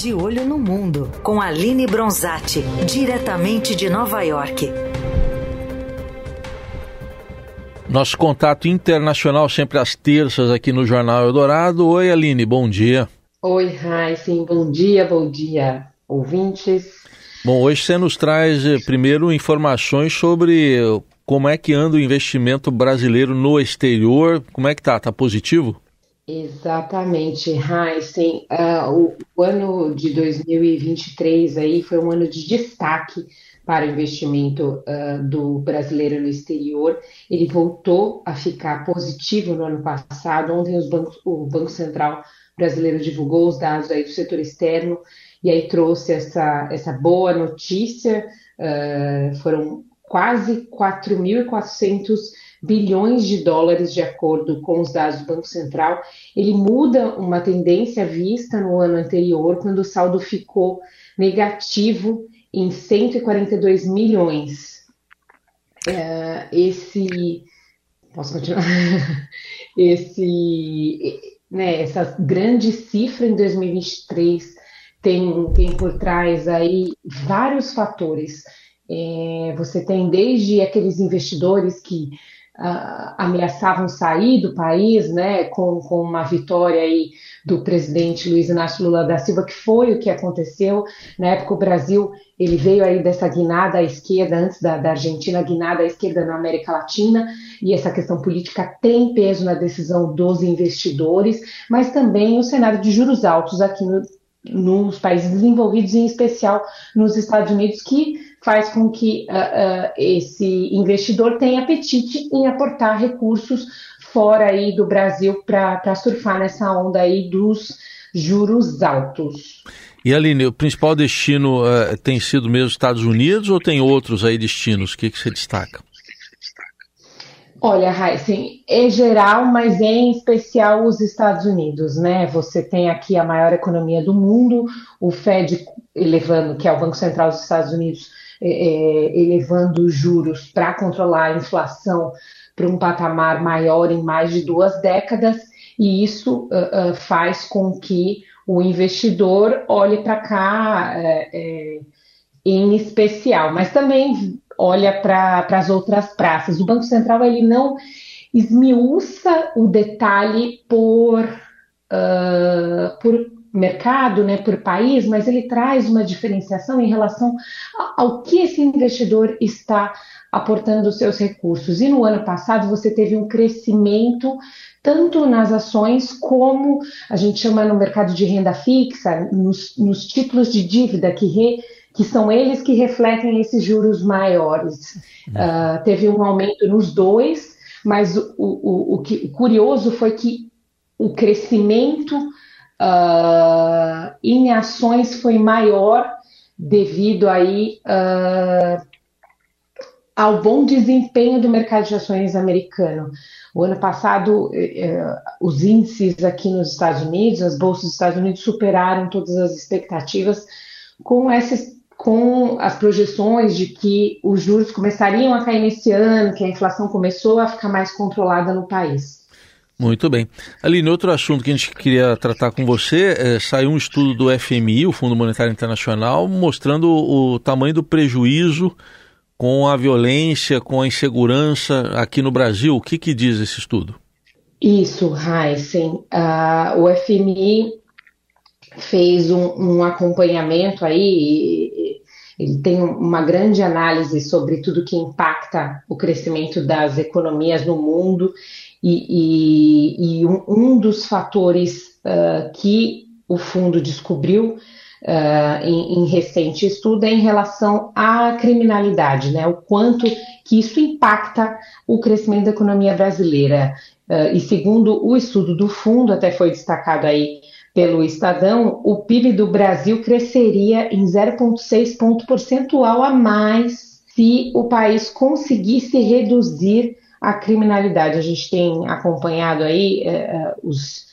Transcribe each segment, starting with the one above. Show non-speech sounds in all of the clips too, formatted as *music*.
De Olho no Mundo, com Aline Bronzatti, diretamente de Nova York. Nosso contato internacional sempre às terças aqui no Jornal Eldorado. Oi, Aline, bom dia. Oi, Raíssen, bom dia, bom dia, ouvintes. Bom, hoje você nos traz eh, primeiro informações sobre como é que anda o investimento brasileiro no exterior. Como é que tá? Tá positivo? Exatamente, Heisen. Uh, o, o, ano de 2023 aí foi um ano de destaque para o investimento uh, do brasileiro no exterior. Ele voltou a ficar positivo no ano passado. Ontem bancos, o Banco Central brasileiro divulgou os dados aí do setor externo e aí trouxe essa, essa boa notícia. Uh, foram quase 4.400 bilhões de dólares, de acordo com os dados do Banco Central. Ele muda uma tendência vista no ano anterior, quando o saldo ficou negativo em 142 milhões. É, esse. Posso continuar? *laughs* esse, né, essa grande cifra em 2023 tem, tem por trás aí vários fatores. É, você tem desde aqueles investidores que uh, ameaçavam sair do país, né, com, com uma vitória aí do presidente Luiz Inácio Lula da Silva, que foi o que aconteceu. Na época, o Brasil ele veio aí dessa guinada à esquerda, antes da, da Argentina, guinada à esquerda na América Latina, e essa questão política tem peso na decisão dos investidores, mas também o cenário de juros altos aqui no, nos países desenvolvidos, em especial nos Estados Unidos, que faz com que uh, uh, esse investidor tenha apetite em aportar recursos fora aí do Brasil para surfar nessa onda aí dos juros altos. E Aline, o principal destino uh, tem sido mesmo Estados Unidos ou tem outros aí destinos? O que, que você destaca? Olha, Heisen, é geral, mas em especial os Estados Unidos, né? Você tem aqui a maior economia do mundo, o Fed elevando, que é o Banco Central dos Estados Unidos, é, é, elevando os juros para controlar a inflação para um patamar maior em mais de duas décadas, e isso uh, uh, faz com que o investidor olhe para cá uh, em especial, mas também olha para as outras praças. O Banco Central ele não esmiuça o detalhe por, por mercado, né, por país, mas ele traz uma diferenciação em relação ao que esse investidor está aportando os seus recursos. E no ano passado você teve um crescimento tanto nas ações como a gente chama no mercado de renda fixa, nos, nos títulos de dívida que, re, que são eles que refletem esses juros maiores. Uh, teve um aumento nos dois, mas o, o, o, que, o curioso foi que o crescimento uh, em ações foi maior devido aí uh, ao bom desempenho do mercado de ações americano. O ano passado, eh, eh, os índices aqui nos Estados Unidos, as bolsas dos Estados Unidos superaram todas as expectativas com essas com as projeções de que os juros começariam a cair nesse ano, que a inflação começou a ficar mais controlada no país. Muito bem. Aline, outro assunto que a gente queria tratar com você, é, saiu um estudo do FMI, o Fundo Monetário Internacional, mostrando o, tamanho do prejuízo com a violência, com a insegurança aqui no Brasil. O que, que diz esse estudo? Isso, Heisen. Uh, o FMI fez um, um acompanhamento aí, ele tem uma grande análise sobre tudo que impacta o crescimento das economias no mundo e, e, e um, um, dos fatores uh, que o fundo descobriu uh, em, em, recente estudo é em relação à criminalidade, né? O quanto que isso impacta o crescimento da economia brasileira. Uh, e segundo o estudo do fundo, até foi destacado aí pelo Estadão, o PIB do Brasil cresceria em 0,6 ponto percentual a mais se o país conseguisse reduzir a criminalidade. A gente tem acompanhado aí uh, os,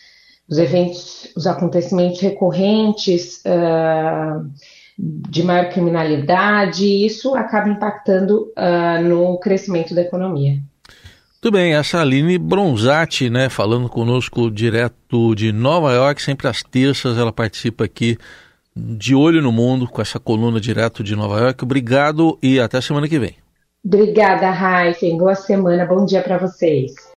os, eventos, os acontecimentos recorrentes uh, de maior criminalidade, e isso acaba impactando uh, no crescimento da economia. Muito bem, essa Aline Bronzatti, né, falando conosco direto de Nova York, sempre às terças ela participa aqui de olho no mundo com essa coluna direto de Nova York. Obrigado e até semana que vem. Obrigada, Raíssen. Boa semana, bom dia para vocês.